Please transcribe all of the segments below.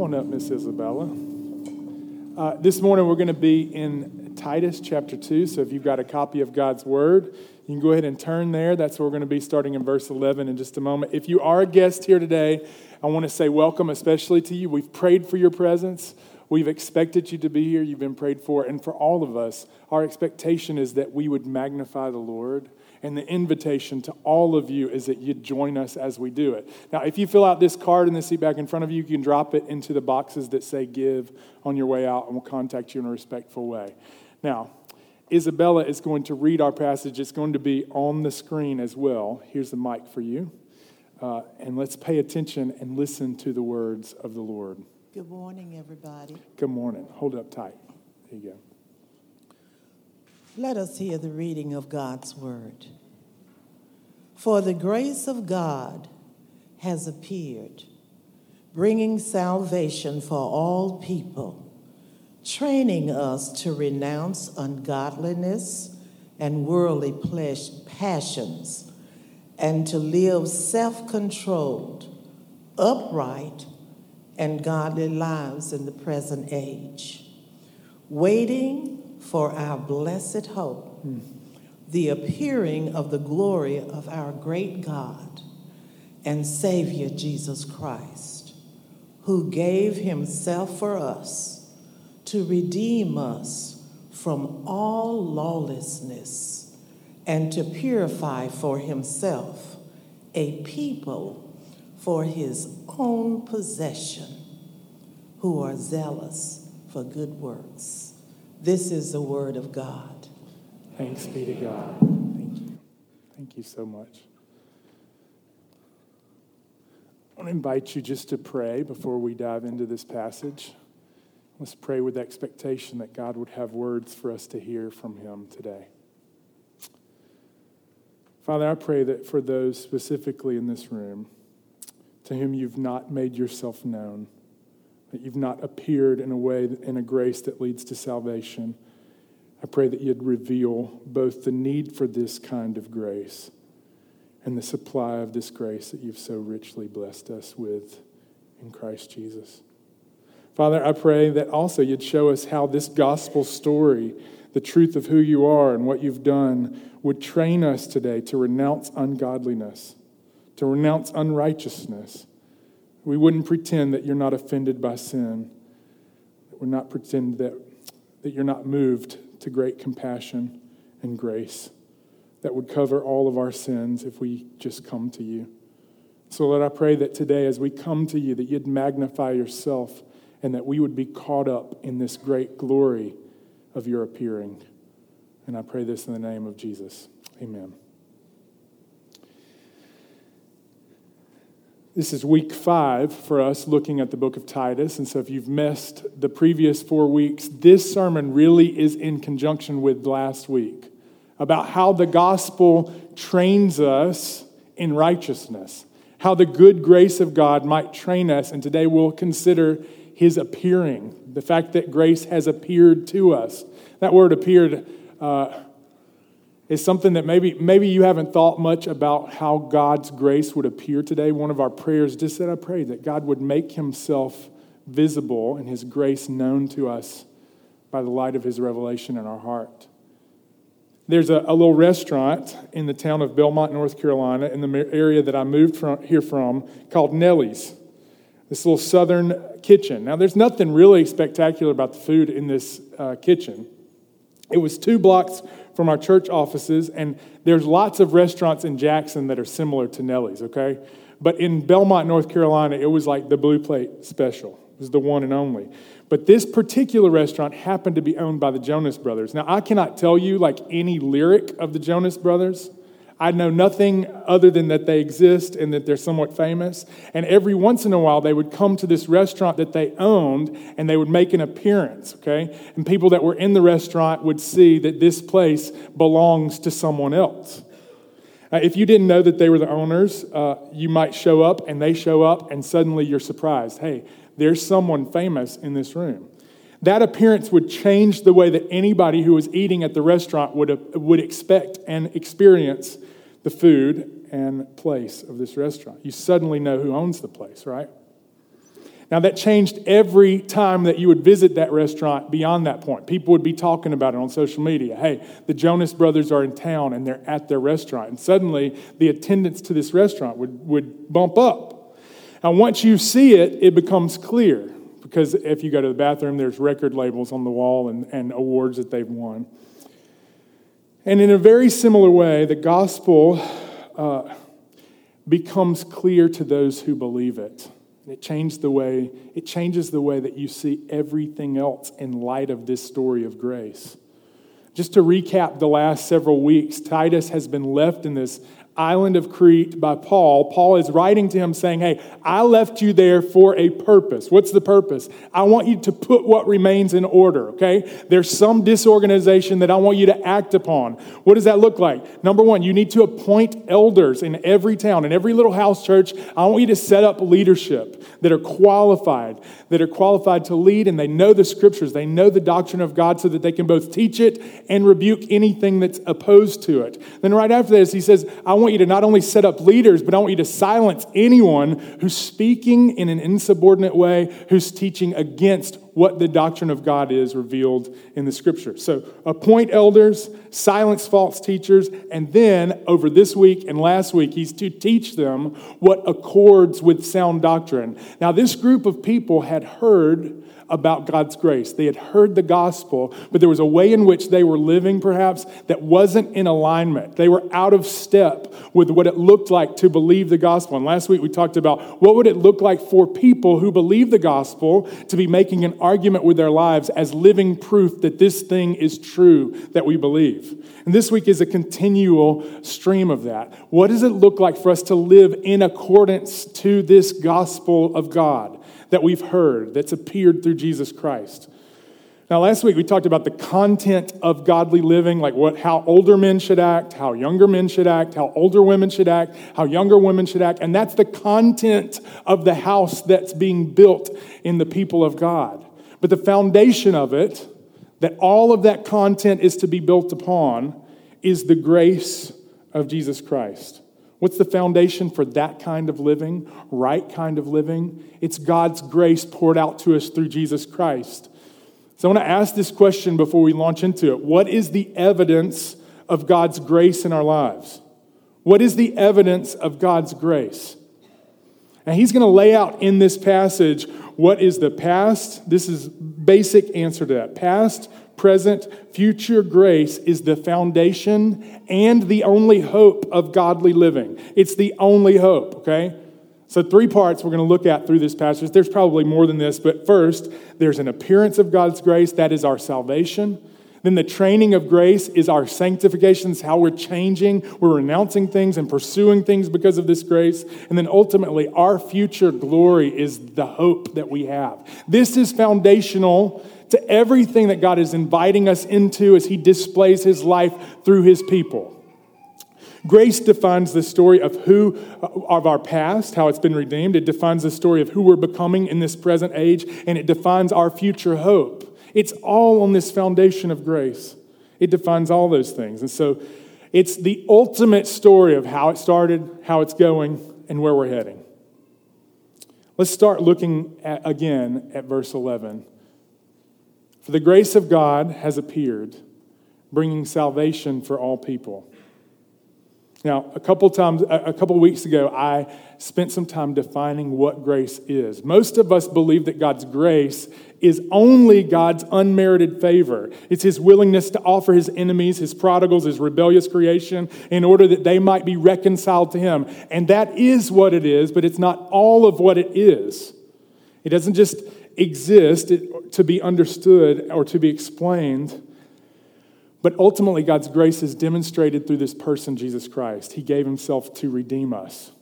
Come on up, Miss Isabella. Uh, this morning we're going to be in Titus chapter 2. So if you've got a copy of God's Word, you can go ahead and turn there. That's where we're going to be starting in verse 11 in just a moment. If you are a guest here today, I want to say welcome, especially to you. We've prayed for your presence. We've expected you to be here. You've been prayed for. And for all of us, our expectation is that we would magnify the Lord and the invitation to all of you is that you join us as we do it. Now, if you fill out this card in the seat back in front of you, you can drop it into the boxes that say give on your way out, and we'll contact you in a respectful way. Now, Isabella is going to read our passage. It's going to be on the screen as well. Here's the mic for you. Uh, and let's pay attention and listen to the words of the Lord. Good morning, everybody. Good morning. Hold it up tight. There you go. Let us hear the reading of God's word. For the grace of God has appeared, bringing salvation for all people, training us to renounce ungodliness and worldly passions, and to live self controlled, upright, and godly lives in the present age, waiting for our blessed hope, hmm. The appearing of the glory of our great God and Savior Jesus Christ, who gave himself for us to redeem us from all lawlessness and to purify for himself a people for his own possession who are zealous for good works. This is the word of God. Thanks be to God. Thank you. Thank you so much. I want to invite you just to pray before we dive into this passage. Let's pray with expectation that God would have words for us to hear from Him today. Father, I pray that for those specifically in this room to whom you've not made yourself known, that you've not appeared in a way, in a grace that leads to salvation. I pray that you'd reveal both the need for this kind of grace and the supply of this grace that you've so richly blessed us with in Christ Jesus. Father, I pray that also you'd show us how this gospel story, the truth of who you are and what you've done, would train us today to renounce ungodliness, to renounce unrighteousness we wouldn't pretend that you're not offended by sin. We're not pretend that, that you're not moved to great compassion and grace that would cover all of our sins if we just come to you. So, Lord, I pray that today, as we come to you, that you'd magnify yourself and that we would be caught up in this great glory of your appearing. And I pray this in the name of Jesus. Amen. This is week five for us looking at the book of Titus. And so, if you've missed the previous four weeks, this sermon really is in conjunction with last week about how the gospel trains us in righteousness, how the good grace of God might train us. And today we'll consider his appearing, the fact that grace has appeared to us. That word appeared. Uh, is something that maybe, maybe you haven't thought much about how God's grace would appear today. One of our prayers just said, I pray that God would make himself visible and his grace known to us by the light of his revelation in our heart. There's a, a little restaurant in the town of Belmont, North Carolina, in the area that I moved from, here from, called Nellie's. This little southern kitchen. Now, there's nothing really spectacular about the food in this uh, kitchen. It was two blocks from our church offices, and there's lots of restaurants in Jackson that are similar to Nellie's, okay? But in Belmont, North Carolina, it was like the Blue Plate special. It was the one and only. But this particular restaurant happened to be owned by the Jonas Brothers. Now, I cannot tell you like any lyric of the Jonas Brothers. I know nothing other than that they exist and that they're somewhat famous. And every once in a while, they would come to this restaurant that they owned and they would make an appearance, okay? And people that were in the restaurant would see that this place belongs to someone else. Uh, if you didn't know that they were the owners, uh, you might show up and they show up and suddenly you're surprised. Hey, there's someone famous in this room. That appearance would change the way that anybody who was eating at the restaurant would, would expect and experience the food and place of this restaurant. You suddenly know who owns the place, right? Now, that changed every time that you would visit that restaurant beyond that point. People would be talking about it on social media. Hey, the Jonas brothers are in town and they're at their restaurant. And suddenly, the attendance to this restaurant would, would bump up. And once you see it, it becomes clear because if you go to the bathroom, there's record labels on the wall and, and awards that they've won. And in a very similar way, the gospel uh, becomes clear to those who believe it. It changed the way, it changes the way that you see everything else in light of this story of grace. Just to recap the last several weeks, Titus has been left in this island of Crete by Paul, Paul is writing to him saying, Hey, I left you there for a purpose. What's the purpose? I want you to put what remains in order, okay? There's some disorganization that I want you to act upon. What does that look like? Number one, you need to appoint elders in every town, in every little house church. I want you to set up leadership that are qualified, that are qualified to lead, and they know the scriptures, they know the doctrine of God so that they can both teach it and rebuke anything that's opposed to it. Then, right after this, he says, I want you to not only set up leaders, but I want you to silence anyone who's speaking in an insubordinate way, who's teaching against what the doctrine of God is revealed in the scripture. So appoint elders, silence false teachers, and then over this week and last week, he's to teach them what accords with sound doctrine. Now, this group of people had heard about God's grace. They had heard the gospel, but there was a way in which they were living, perhaps, that wasn't in alignment. They were out of step with what it looked like to believe the gospel. And last week we talked about what would it look like for people who believe the gospel to be making an argument with their lives as living proof that this thing is true that we believe. And this week is a continual stream of that. What does it look like for us to live in accordance to this gospel of God? That we've heard that's appeared through Jesus Christ. Now, last week we talked about the content of godly living, like what, how older men should act, how younger men should act, how older women should act, how younger women should act. And that's the content of the house that's being built in the people of God. But the foundation of it, that all of that content is to be built upon, is the grace of Jesus Christ. What's the foundation for that kind of living, right kind of living? It's God's grace poured out to us through Jesus Christ. So I want to ask this question before we launch into it. What is the evidence of God's grace in our lives? What is the evidence of God's grace? And he's going to lay out in this passage what is the past. This is basic answer to that. Past, present, future grace is the foundation and the only hope of godly living. It's the only hope, okay? So, three parts we're going to look at through this passage. There's probably more than this, but first, there's an appearance of God's grace, that is our salvation. Then the training of grace is our sanctification, it's how we're changing, we're renouncing things and pursuing things because of this grace. And then ultimately, our future glory is the hope that we have. This is foundational to everything that God is inviting us into as He displays His life through His people. Grace defines the story of who, uh, of our past, how it's been redeemed. It defines the story of who we're becoming in this present age, and it defines our future hope. It's all on this foundation of grace. It defines all those things. And so it's the ultimate story of how it started, how it's going, and where we're heading. Let's start looking at, again at verse 11. For the grace of God has appeared, bringing salvation for all people. Now, a couple times, a couple weeks ago, I spent some time defining what grace is. Most of us believe that God's grace is only God's unmerited favor. It's His willingness to offer His enemies, His prodigals, His rebellious creation, in order that they might be reconciled to Him. And that is what it is, but it's not all of what it is. It doesn't just exist to be understood or to be explained. But ultimately, God's grace is demonstrated through this person, Jesus Christ. He gave himself to redeem us.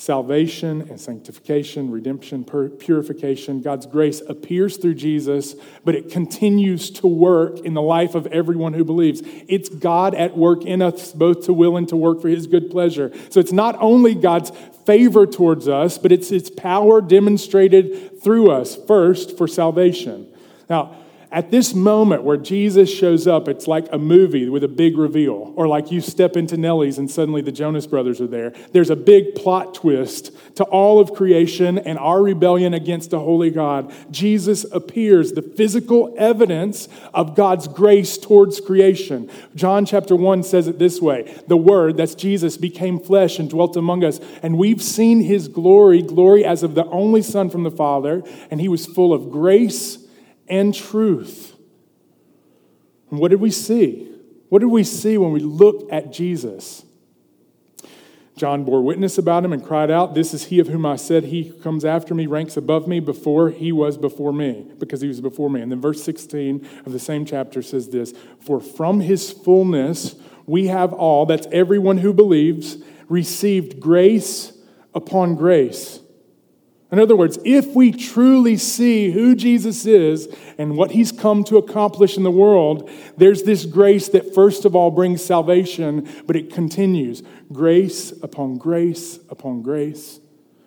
Salvation and sanctification, redemption, purification, God's grace appears through Jesus, but it continues to work in the life of everyone who believes. It's God at work in us, both to will and to work for his good pleasure. So it's not only God's favor towards us, but it's its power demonstrated through us first for salvation. Now, At this moment where Jesus shows up, it's like a movie with a big reveal, or like you step into Nellie's and suddenly the Jonas Brothers are there. There's a big plot twist to all of creation and our rebellion against a holy God. Jesus appears, the physical evidence of God's grace towards creation. John chapter 1 says it this way The Word, that's Jesus, became flesh and dwelt among us, and we've seen his glory, glory as of the only Son from the Father, and he was full of grace and truth. And what did we see? What did we see when we looked at Jesus? John bore witness about him and cried out, This is he of whom I said, He who comes after me ranks above me before he was before me, because he was before me. And then verse 16 of the same chapter says this For from his fullness we have all, that's everyone who believes, received grace upon grace. In other words, if we truly see who Jesus is and what he's come to accomplish in the world, there's this grace that first of all brings salvation, but it continues grace upon grace upon grace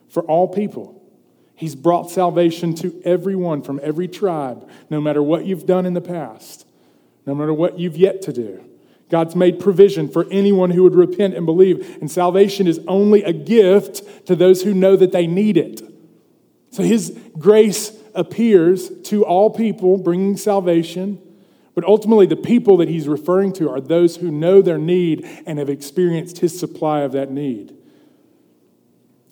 for all people. He's brought salvation to everyone from every tribe, no matter what you've done in the past, no matter what you've yet to do. God's made provision for anyone who would repent and believe, and salvation is only a gift to those who know that they need it. So his grace appears to all people, bringing salvation. But ultimately, the people that he's referring to are those who know their need and have experienced his supply of that need.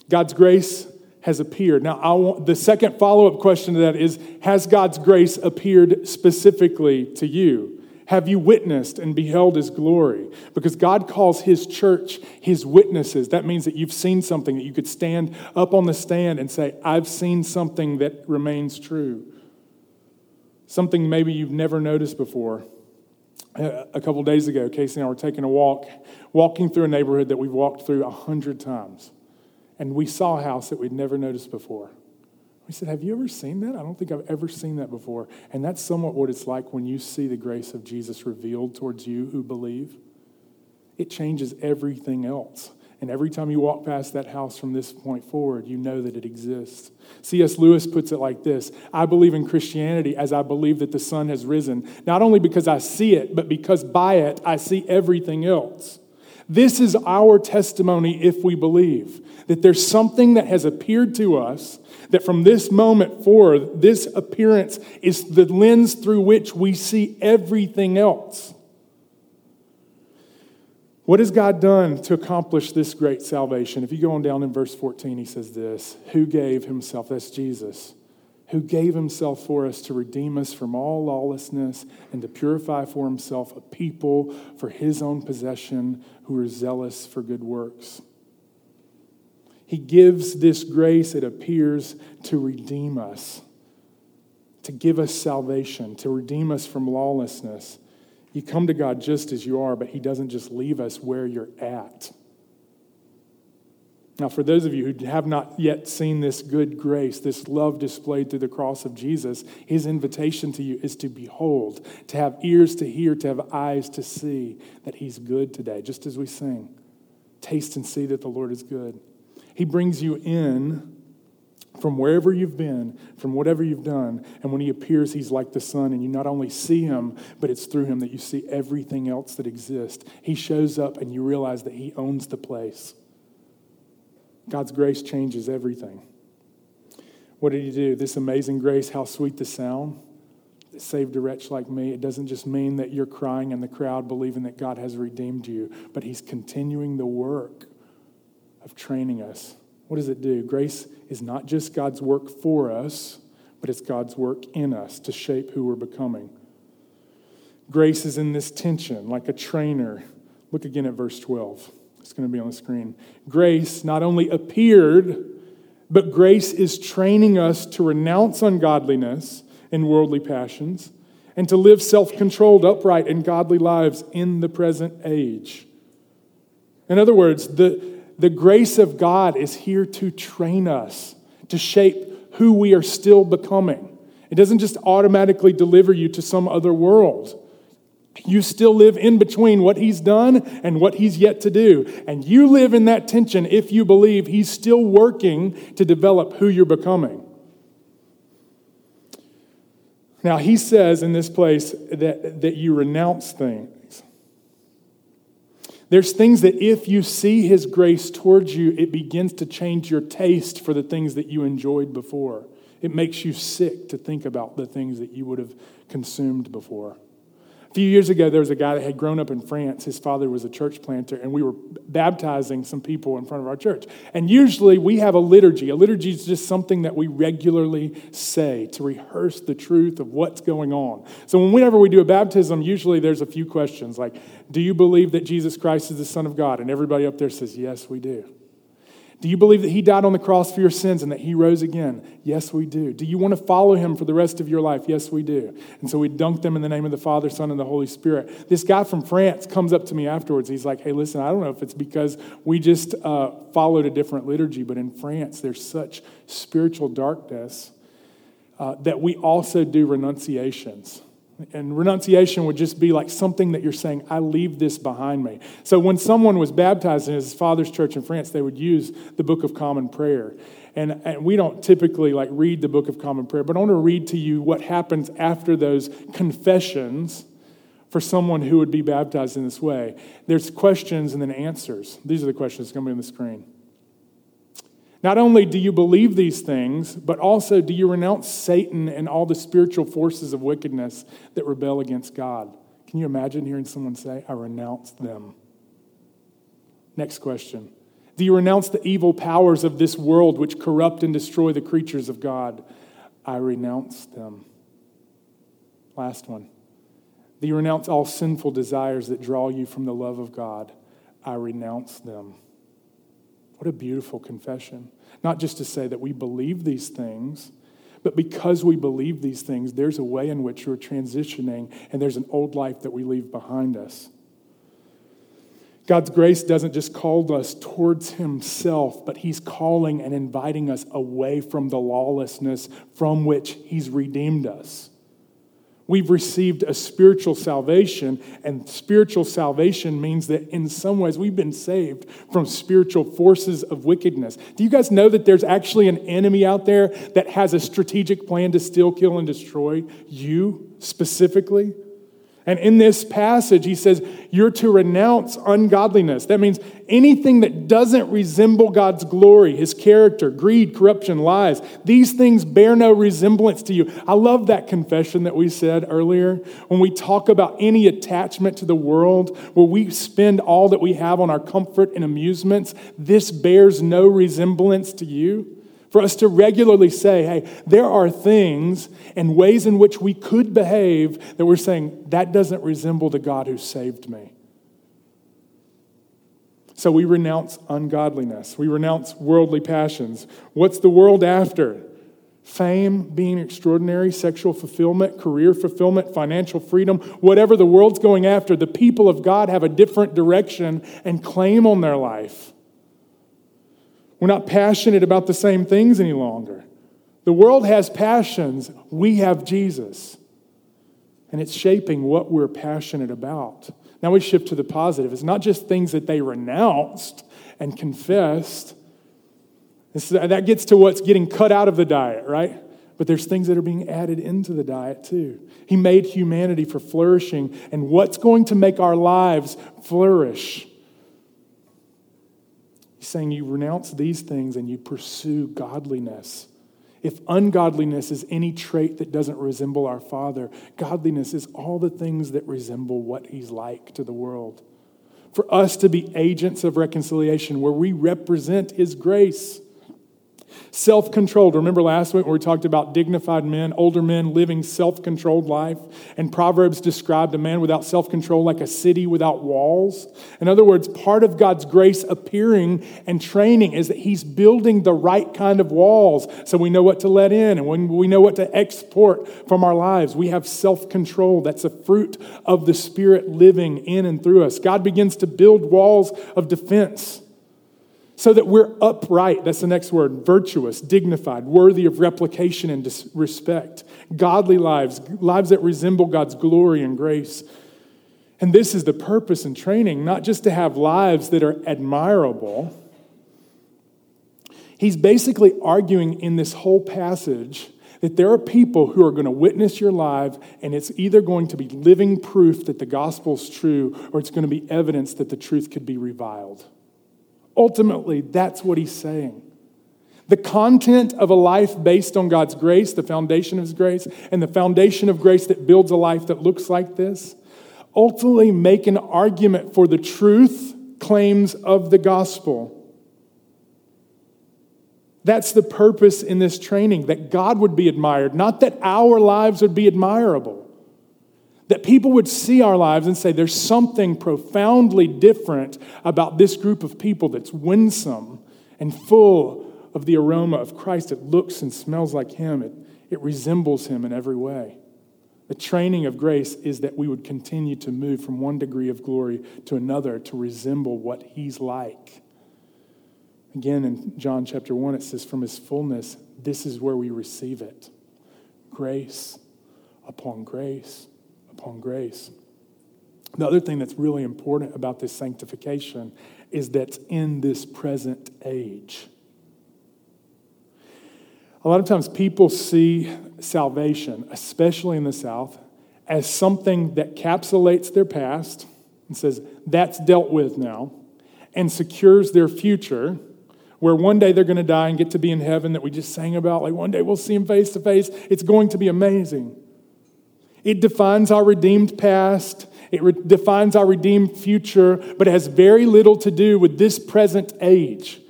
God's grace has appeared. Now, want, the second follow up question to that is Has God's grace appeared specifically to you? Have you witnessed and beheld his glory? Because God calls his church his witnesses. That means that you've seen something that you could stand up on the stand and say, I've seen something that remains true. Something maybe you've never noticed before. A couple days ago, Casey and I were taking a walk, walking through a neighborhood that we've walked through a hundred times. And we saw a house that we'd never noticed before. We said, Have you ever seen that? I don't think I've ever seen that before. And that's somewhat what it's like when you see the grace of Jesus revealed towards you who believe. It changes everything else. And every time you walk past that house from this point forward, you know that it exists. C.S. Lewis puts it like this I believe in Christianity as I believe that the sun has risen, not only because I see it, but because by it I see everything else. This is our testimony if we believe that there's something that has appeared to us that from this moment forward, this appearance is the lens through which we see everything else. What has God done to accomplish this great salvation? If you go on down in verse 14, he says this Who gave himself? That's Jesus. Who gave himself for us to redeem us from all lawlessness and to purify for himself a people for his own possession who are zealous for good works. He gives this grace, it appears, to redeem us, to give us salvation, to redeem us from lawlessness. You come to God just as you are, but He doesn't just leave us where you're at. Now, for those of you who have not yet seen this good grace, this love displayed through the cross of Jesus, his invitation to you is to behold, to have ears to hear, to have eyes to see that he's good today, just as we sing. Taste and see that the Lord is good. He brings you in from wherever you've been, from whatever you've done. And when he appears, he's like the sun, and you not only see him, but it's through him that you see everything else that exists. He shows up, and you realize that he owns the place. God's grace changes everything. What did he do? This amazing grace, how sweet the sound that saved a wretch like me. It doesn't just mean that you're crying in the crowd believing that God has redeemed you, but he's continuing the work of training us. What does it do? Grace is not just God's work for us, but it's God's work in us to shape who we're becoming. Grace is in this tension, like a trainer. Look again at verse 12. It's going to be on the screen. Grace not only appeared, but grace is training us to renounce ungodliness and worldly passions and to live self controlled, upright, and godly lives in the present age. In other words, the, the grace of God is here to train us, to shape who we are still becoming. It doesn't just automatically deliver you to some other world. You still live in between what he's done and what he's yet to do. And you live in that tension if you believe he's still working to develop who you're becoming. Now, he says in this place that, that you renounce things. There's things that if you see his grace towards you, it begins to change your taste for the things that you enjoyed before. It makes you sick to think about the things that you would have consumed before. A few years ago, there was a guy that had grown up in France. His father was a church planter, and we were baptizing some people in front of our church. And usually we have a liturgy. A liturgy is just something that we regularly say to rehearse the truth of what's going on. So whenever we do a baptism, usually there's a few questions like, Do you believe that Jesus Christ is the Son of God? And everybody up there says, Yes, we do. Do you believe that He died on the cross for your sins and that He rose again? Yes, we do. Do you want to follow Him for the rest of your life? Yes, we do. And so we dunked them in the name of the Father, Son, and the Holy Spirit. This guy from France comes up to me afterwards. He's like, hey, listen, I don't know if it's because we just uh, followed a different liturgy, but in France, there's such spiritual darkness uh, that we also do renunciations. And renunciation would just be like something that you're saying, I leave this behind me. So when someone was baptized in his father's church in France, they would use the Book of Common Prayer. And, and we don't typically like read the Book of Common Prayer, but I want to read to you what happens after those confessions for someone who would be baptized in this way. There's questions and then answers. These are the questions going to be on the screen. Not only do you believe these things, but also do you renounce Satan and all the spiritual forces of wickedness that rebel against God? Can you imagine hearing someone say, I renounce them? Next question Do you renounce the evil powers of this world which corrupt and destroy the creatures of God? I renounce them. Last one. Do you renounce all sinful desires that draw you from the love of God? I renounce them. What a beautiful confession. Not just to say that we believe these things, but because we believe these things, there's a way in which we're transitioning and there's an old life that we leave behind us. God's grace doesn't just call us towards Himself, but He's calling and inviting us away from the lawlessness from which He's redeemed us. We've received a spiritual salvation, and spiritual salvation means that in some ways we've been saved from spiritual forces of wickedness. Do you guys know that there's actually an enemy out there that has a strategic plan to steal, kill, and destroy you specifically? And in this passage, he says, You're to renounce ungodliness. That means anything that doesn't resemble God's glory, his character, greed, corruption, lies. These things bear no resemblance to you. I love that confession that we said earlier. When we talk about any attachment to the world, where we spend all that we have on our comfort and amusements, this bears no resemblance to you for us to regularly say, hey, there are things and ways in which we could behave that we're saying, that doesn't resemble the God who saved me. So we renounce ungodliness, we renounce worldly passions. What's the world after? Fame, being extraordinary, sexual fulfillment, career fulfillment, financial freedom, whatever the world's going after, the people of God have a different direction and claim on their life. We're not passionate about the same things any longer. The world has passions, we have Jesus. And it's shaping what we're passionate about. Now we shift to the positive. It's not just things that they renounced and confessed. This, that gets to what's getting cut out of the diet, right? But there's things that are being added into the diet too. He made humanity for flourishing, and what's going to make our lives flourish? He's saying you renounce these things and you pursue godliness. If ungodliness is any trait that doesn't resemble our Father, godliness is all the things that resemble what He's like to the world. For us to be agents of reconciliation where we represent His grace Self controlled. Remember last week when we talked about dignified men, older men living self controlled life? And Proverbs described a man without self control like a city without walls. In other words, part of God's grace appearing and training is that He's building the right kind of walls so we know what to let in and when we know what to export from our lives. We have self control. That's a fruit of the Spirit living in and through us. God begins to build walls of defense so that we're upright. That's the next word virtuous, dignified, worthy of replication and respect, godly lives, lives that resemble God's glory and grace. And this is the purpose and training, not just to have lives that are admirable. He's basically arguing in this whole passage that there are people who are going to witness your life, and it's either going to be living proof that the gospel is true or it's going to be evidence that the truth could be reviled. Ultimately, that's what he's saying. The content of a life based on God's grace, the foundation of His grace, and the foundation of grace that builds a life that looks like this, ultimately make an argument for the truth claims of the gospel. That's the purpose in this training that God would be admired, not that our lives would be admirable. That people would see our lives and say, there's something profoundly different about this group of people that's winsome and full of the aroma of Christ. It looks and smells like Him, it, it resembles Him in every way. The training of grace is that we would continue to move from one degree of glory to another to resemble what He's like. Again, in John chapter 1, it says, From his fullness, this is where we receive it grace upon grace upon grace. The other thing that's really important about this sanctification is that in this present age. A lot of times people see salvation, especially in the South, as something that capsulates their past and says, that's dealt with now, and secures their future where one day they're going to die and get to be in heaven that we just sang about. Like one day we'll see him face to face. It's going to be amazing. It defines our redeemed past, it re- defines our redeemed future, but it has very little to do with this present age.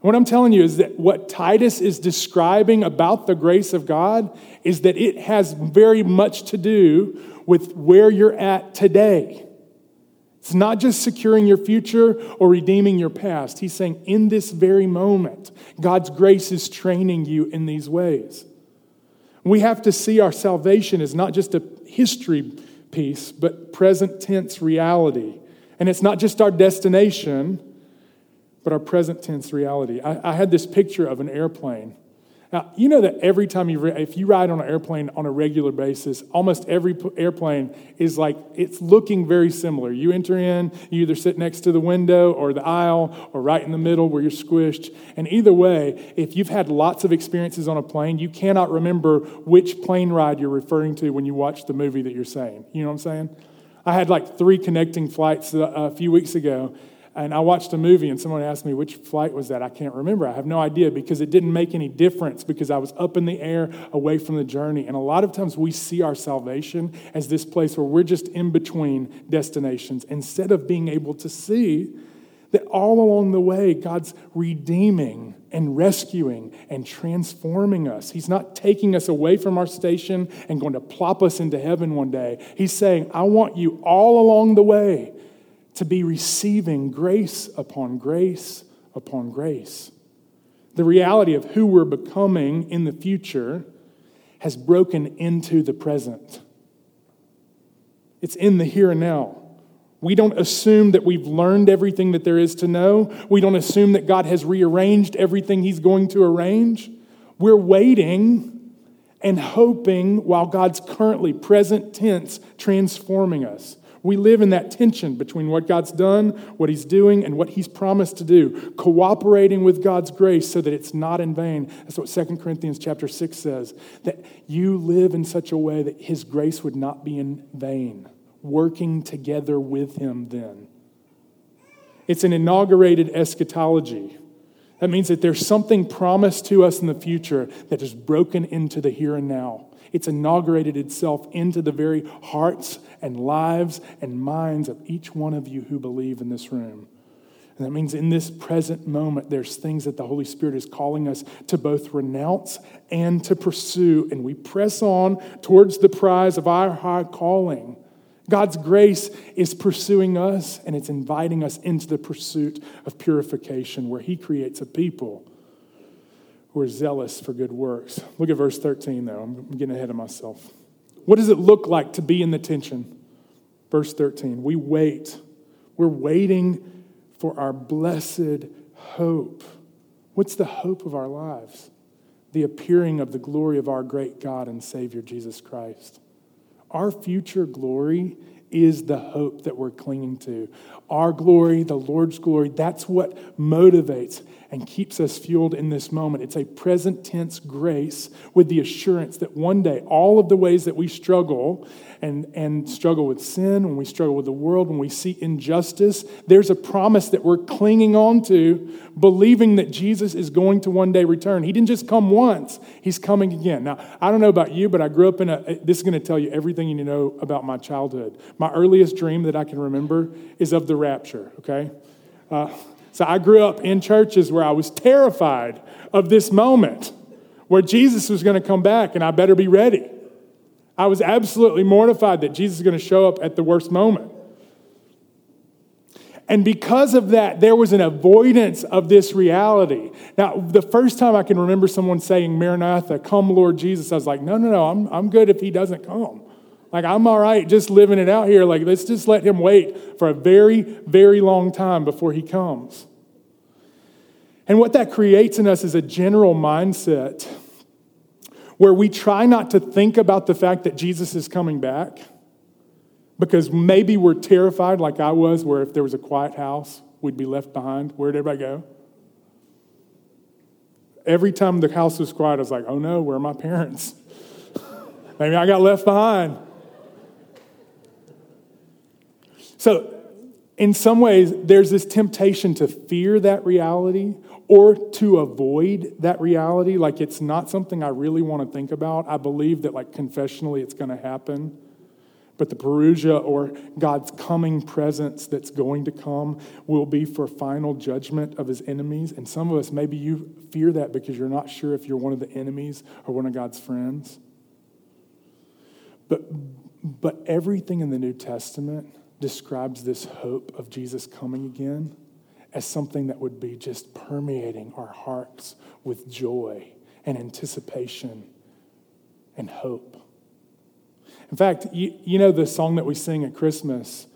What I'm telling you is that what Titus is describing about the grace of God is that it has very much to do with where you're at today. It's not just securing your future or redeeming your past. He's saying, in this very moment, God's grace is training you in these ways. We have to see our salvation as not just a history piece, but present tense reality. And it's not just our destination, but our present tense reality. I, I had this picture of an airplane now, you know that every time you, if you ride on an airplane on a regular basis, almost every airplane is like, it's looking very similar. You enter in, you either sit next to the window or the aisle or right in the middle where you're squished. And either way, if you've had lots of experiences on a plane, you cannot remember which plane ride you're referring to when you watch the movie that you're saying. You know what I'm saying? I had like three connecting flights a, a few weeks ago, and I watched a movie and someone asked me which flight was that. I can't remember. I have no idea because it didn't make any difference because I was up in the air away from the journey. And a lot of times we see our salvation as this place where we're just in between destinations instead of being able to see that all along the way, God's redeeming and rescuing and transforming us. He's not taking us away from our station and going to plop us into heaven one day. He's saying, I want you all along the way to be receiving grace upon grace upon grace. The reality of who we're becoming in the future has broken into the present. It's in the here and now. We don't assume that we've learned everything that there is to know. We don't assume that God has rearranged everything He's going to arrange. We're waiting and hoping while God's currently present tense transforming us. We live in that tension between what God's done, what He's doing, and what He's promised to do, cooperating with God's grace so that it's not in vain. That's what 2 Corinthians chapter 6 says, that you live in such a way that His grace would not be in vain, working together with Him then. It's an inaugurated eschatology. That means that there's something promised to us in the future that is broken into the here and now. It's inaugurated itself into the very hearts and lives and minds of each one of you who believe in this room. And that means in this present moment, there's things that the Holy Spirit is calling us to both renounce and to pursue. And we press on towards the prize of our high calling. God's grace is pursuing us and it's inviting us into the pursuit of purification where He creates a people who are zealous for good works. Look at verse 13, though. I'm getting ahead of myself. What does it look like to be in the tension? Verse 13, we wait. We're waiting for our blessed hope. What's the hope of our lives? The appearing of the glory of our great God and Savior, Jesus Christ. Our future glory is the hope that we're clinging to. Our glory, the Lord's glory, that's what motivates and keeps us fueled in this moment. It's a present tense grace with the assurance that one day all of the ways that we struggle and, and struggle with sin, when we struggle with the world, when we see injustice, there's a promise that we're clinging on to, believing that Jesus is going to one day return. He didn't just come once, He's coming again. Now, I don't know about you, but I grew up in a, this is going to tell you everything you know about my childhood. My earliest dream that I can remember is of the rapture, okay? Uh, so I grew up in churches where I was terrified of this moment where Jesus was going to come back and I better be ready. I was absolutely mortified that Jesus is going to show up at the worst moment. And because of that, there was an avoidance of this reality. Now, the first time I can remember someone saying, Maranatha, come, Lord Jesus, I was like, no, no, no, I'm, I'm good if he doesn't come. Like, I'm all right just living it out here. Like, let's just let him wait for a very, very long time before he comes. And what that creates in us is a general mindset where we try not to think about the fact that Jesus is coming back because maybe we're terrified, like I was, where if there was a quiet house, we'd be left behind. Where'd everybody go? Every time the house was quiet, I was like, oh no, where are my parents? maybe I got left behind. So, in some ways, there's this temptation to fear that reality or to avoid that reality, like it's not something I really want to think about. I believe that, like, confessionally, it's going to happen. But the Parousia or God's coming presence that's going to come will be for final judgment of his enemies. And some of us, maybe you fear that because you're not sure if you're one of the enemies or one of God's friends. But, but everything in the New Testament describes this hope of Jesus coming again as something that would be just permeating our hearts with joy and anticipation and hope. In fact, you, you know the song that we sing at Christmas,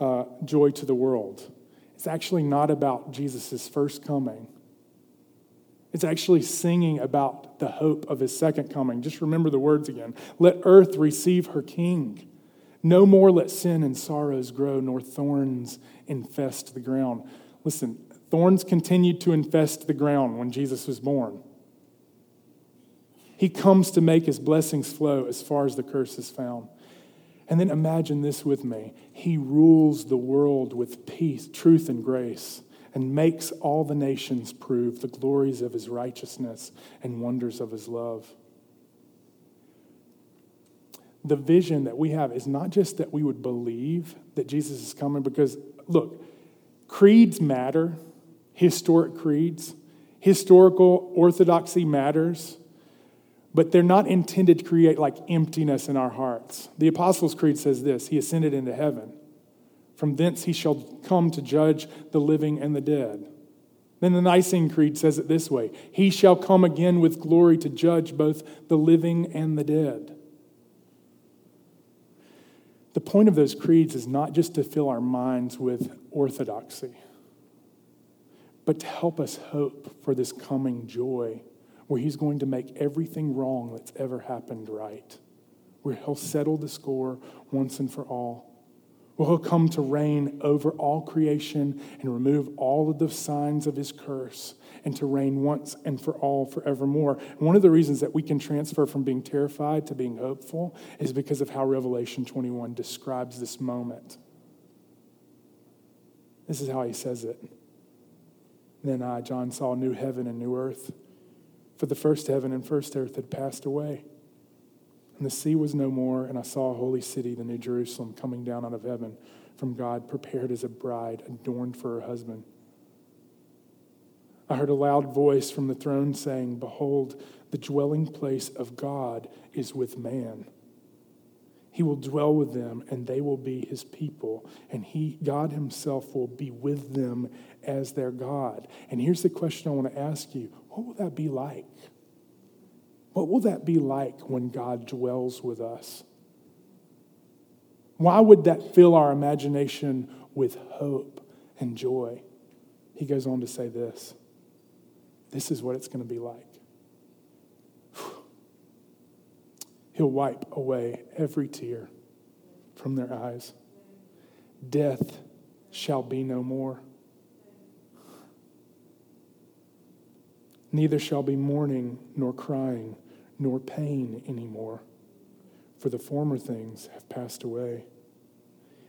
uh, Joy to the World? It's actually not about Jesus' first coming. It's actually singing about the hope of his second coming. Just remember the words again. Let earth receive her king. No more let sin and sorrows grow, nor thorns infest the ground. Listen, thorns continued to infest the ground when Jesus was born. He comes to make his blessings flow as far as the curse is found. And then imagine this with me. He rules the world with peace, truth, and grace, and makes all the nations prove the glories of his righteousness and wonders of his love. The vision that we have is not just that we would believe that Jesus is coming, because look, Creeds matter, historic creeds. Historical orthodoxy matters, but they're not intended to create like emptiness in our hearts. The Apostles' Creed says this He ascended into heaven. From thence he shall come to judge the living and the dead. Then the Nicene Creed says it this way He shall come again with glory to judge both the living and the dead. The point of those creeds is not just to fill our minds with orthodoxy, but to help us hope for this coming joy where He's going to make everything wrong that's ever happened right, where He'll settle the score once and for all. Will he'll come to reign over all creation and remove all of the signs of his curse and to reign once and for all forevermore. And one of the reasons that we can transfer from being terrified to being hopeful is because of how Revelation 21 describes this moment. This is how he says it. Then I, John, saw new heaven and new earth, for the first heaven and first earth had passed away. And the sea was no more, and I saw a holy city, the New Jerusalem, coming down out of heaven from God, prepared as a bride, adorned for her husband. I heard a loud voice from the throne saying, Behold, the dwelling place of God is with man. He will dwell with them, and they will be his people, and he, God himself, will be with them as their God. And here's the question I want to ask you what will that be like? What will that be like when God dwells with us? Why would that fill our imagination with hope and joy? He goes on to say this this is what it's going to be like. He'll wipe away every tear from their eyes. death shall be no more. Neither shall be mourning, nor crying, nor pain anymore, for the former things have passed away.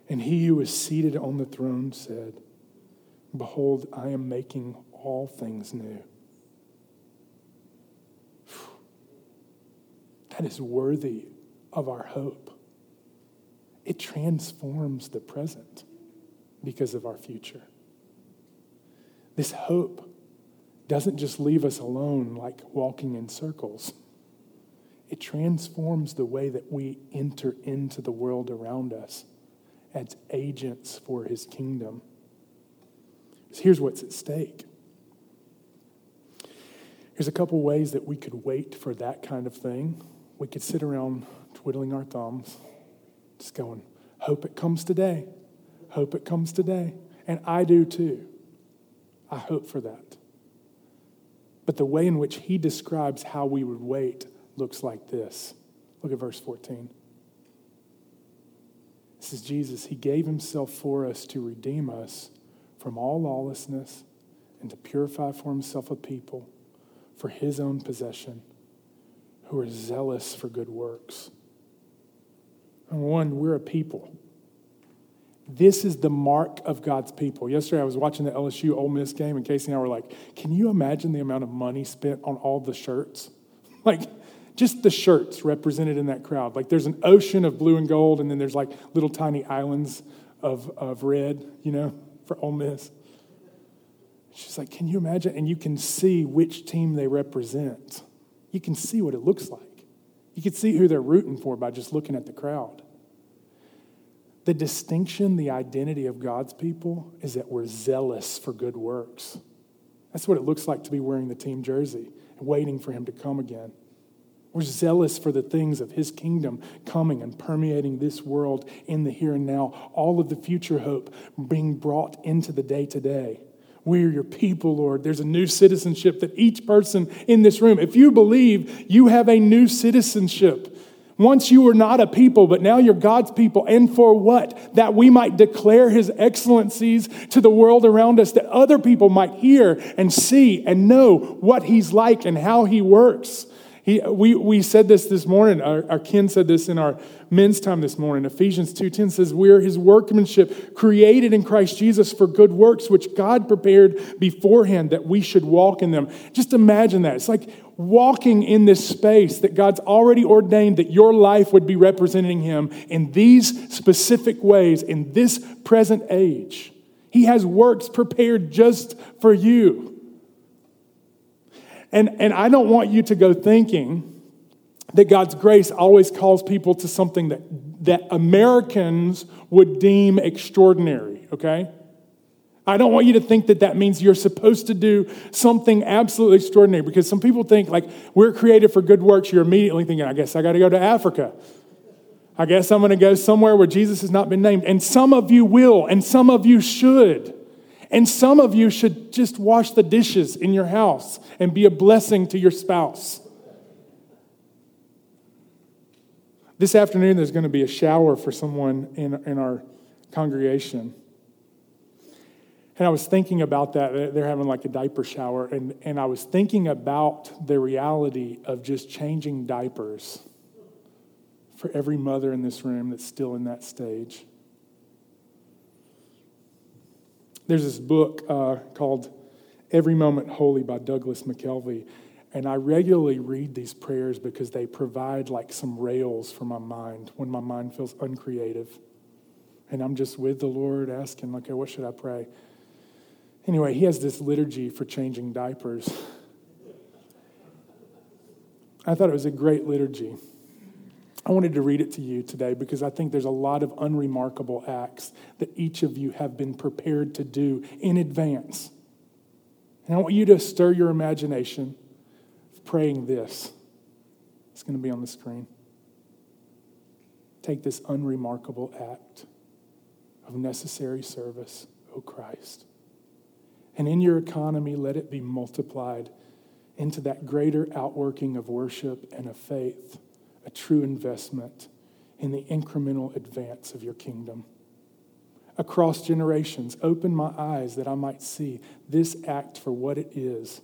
And he who is seated on the throne said, Behold, I am making all things new. That is worthy of our hope. It transforms the present because of our future. This hope doesn't just leave us alone like walking in circles. It transforms the way that we enter into the world around us as agents for his kingdom. Here's what's at stake. Here's a couple ways that we could wait for that kind of thing. We could sit around twiddling our thumbs, just going, hope it comes today. Hope it comes today. And I do too. I hope for that. But the way in which he describes how we would wait looks like this. Look at verse 14. This is Jesus. He gave himself for us to redeem us from all lawlessness and to purify for himself a people for his own possession who are zealous for good works. And one, we're a people. This is the mark of God's people. Yesterday, I was watching the LSU Ole Miss game, and Casey and I were like, Can you imagine the amount of money spent on all the shirts? Like, just the shirts represented in that crowd. Like there's an ocean of blue and gold, and then there's like little tiny islands of, of red, you know, for Ole Miss. She's like, Can you imagine? And you can see which team they represent. You can see what it looks like. You can see who they're rooting for by just looking at the crowd. The distinction, the identity of God's people is that we're zealous for good works. That's what it looks like to be wearing the team jersey and waiting for Him to come again. We're zealous for the things of his kingdom coming and permeating this world in the here and now. All of the future hope being brought into the day to day. We are your people, Lord. There's a new citizenship that each person in this room, if you believe, you have a new citizenship. Once you were not a people, but now you're God's people. And for what? That we might declare his excellencies to the world around us, that other people might hear and see and know what he's like and how he works. He, we, we said this this morning. Our, our Ken said this in our men's time this morning. Ephesians 2.10 says, We're his workmanship, created in Christ Jesus for good works, which God prepared beforehand that we should walk in them. Just imagine that. It's like walking in this space that God's already ordained that your life would be representing him in these specific ways in this present age. He has works prepared just for you. And, and I don't want you to go thinking that God's grace always calls people to something that, that Americans would deem extraordinary, okay? I don't want you to think that that means you're supposed to do something absolutely extraordinary because some people think, like, we're created for good works. You're immediately thinking, I guess I got to go to Africa. I guess I'm going to go somewhere where Jesus has not been named. And some of you will, and some of you should. And some of you should just wash the dishes in your house and be a blessing to your spouse. This afternoon, there's going to be a shower for someone in, in our congregation. And I was thinking about that. They're having like a diaper shower. And, and I was thinking about the reality of just changing diapers for every mother in this room that's still in that stage. There's this book uh, called Every Moment Holy by Douglas McKelvey. And I regularly read these prayers because they provide like some rails for my mind when my mind feels uncreative. And I'm just with the Lord asking, okay, what should I pray? Anyway, he has this liturgy for changing diapers. I thought it was a great liturgy. I wanted to read it to you today because I think there's a lot of unremarkable acts that each of you have been prepared to do in advance. And I want you to stir your imagination praying this. It's going to be on the screen. Take this unremarkable act of necessary service, O Christ. And in your economy, let it be multiplied into that greater outworking of worship and of faith a true investment in the incremental advance of your kingdom. across generations. Open my eyes that I might see this act for what it is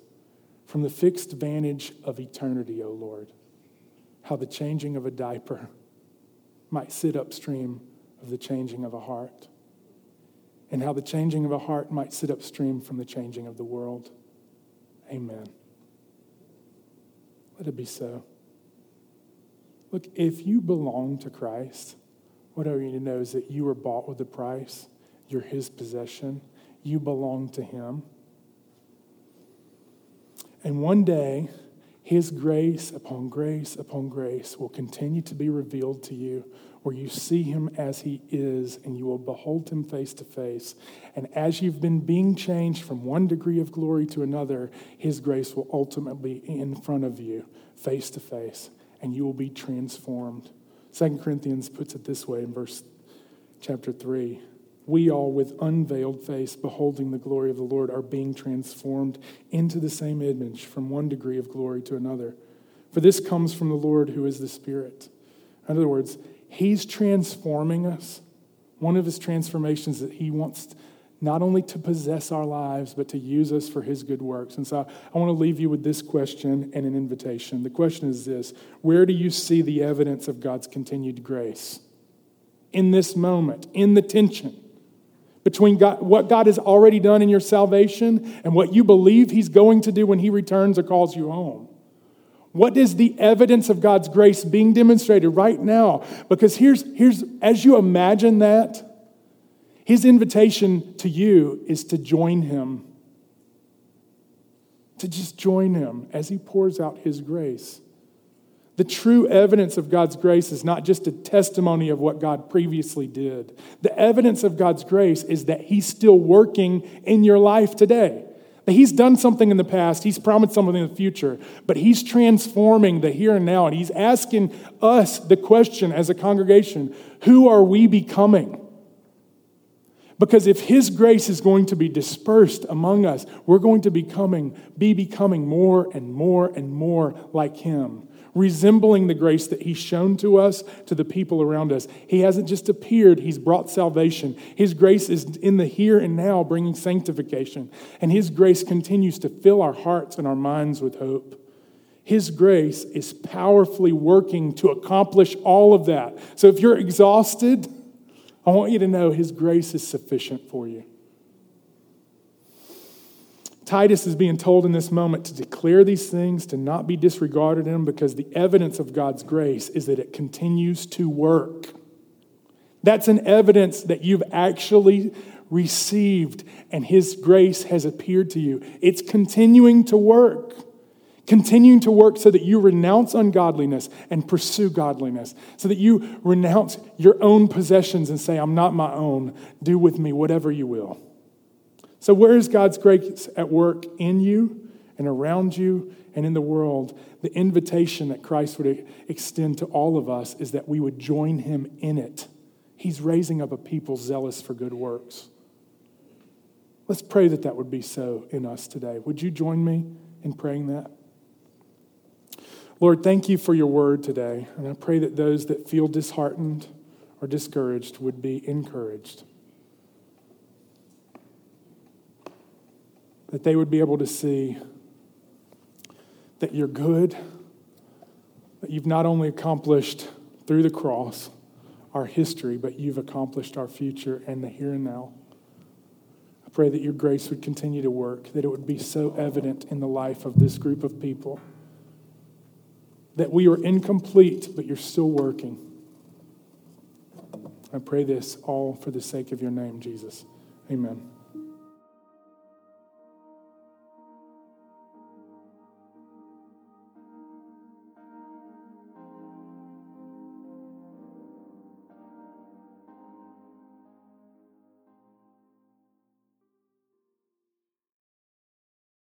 from the fixed vantage of eternity, O Lord. How the changing of a diaper might sit upstream of the changing of a heart, and how the changing of a heart might sit upstream from the changing of the world. Amen. Let it be so. Look, if you belong to Christ, what I want you to know is that you were bought with a price. You're his possession. You belong to him. And one day, his grace upon grace upon grace will continue to be revealed to you, where you see him as he is and you will behold him face to face. And as you've been being changed from one degree of glory to another, his grace will ultimately be in front of you, face to face, and you will be transformed. Second Corinthians puts it this way in verse chapter 3 we all, with unveiled face, beholding the glory of the Lord, are being transformed into the same image from one degree of glory to another. For this comes from the Lord who is the Spirit. In other words, He's transforming us. One of His transformations that He wants not only to possess our lives, but to use us for His good works. And so I want to leave you with this question and an invitation. The question is this Where do you see the evidence of God's continued grace? In this moment, in the tension between God, what God has already done in your salvation and what you believe He's going to do when He returns or calls you home. What is the evidence of God's grace being demonstrated right now? Because here's, here's as you imagine that, His invitation to you is to join Him, to just join Him as He pours out His grace. The true evidence of God's grace is not just a testimony of what God previously did. The evidence of God's grace is that He's still working in your life today. That He's done something in the past, He's promised something in the future, but He's transforming the here and now, and He's asking us the question as a congregation who are we becoming? Because if His grace is going to be dispersed among us, we're going to becoming, be becoming more and more and more like Him resembling the grace that He's shown to us, to the people around us. He hasn't just appeared, He's brought salvation. His grace is in the here and now, bringing sanctification. And His grace continues to fill our hearts and our minds with hope. His grace is powerfully working to accomplish all of that. So if you're exhausted, I want you to know His grace is sufficient for you. Titus is being told in this moment to declare these things, to not be disregarded in them, because the evidence of God's grace is that it continues to work. That's an evidence that you've actually received and His grace has appeared to you. It's continuing to work. Continuing to work so that you renounce ungodliness and pursue godliness, so that you renounce your own possessions and say, I'm not my own. Do with me whatever you will. So, where is God's grace at work in you and around you and in the world? The invitation that Christ would extend to all of us is that we would join him in it. He's raising up a people zealous for good works. Let's pray that that would be so in us today. Would you join me in praying that? Lord, thank you for your word today. And I pray that those that feel disheartened or discouraged would be encouraged. that they would be able to see that you're good, that you've not only accomplished through the cross our history, but you've accomplished our future and the here and now. I pray that your grace would continue to work, that it would be so evident in the life of this group of people that we are incomplete, but you're still working. I pray this all for the sake of your name, Jesus. Amen.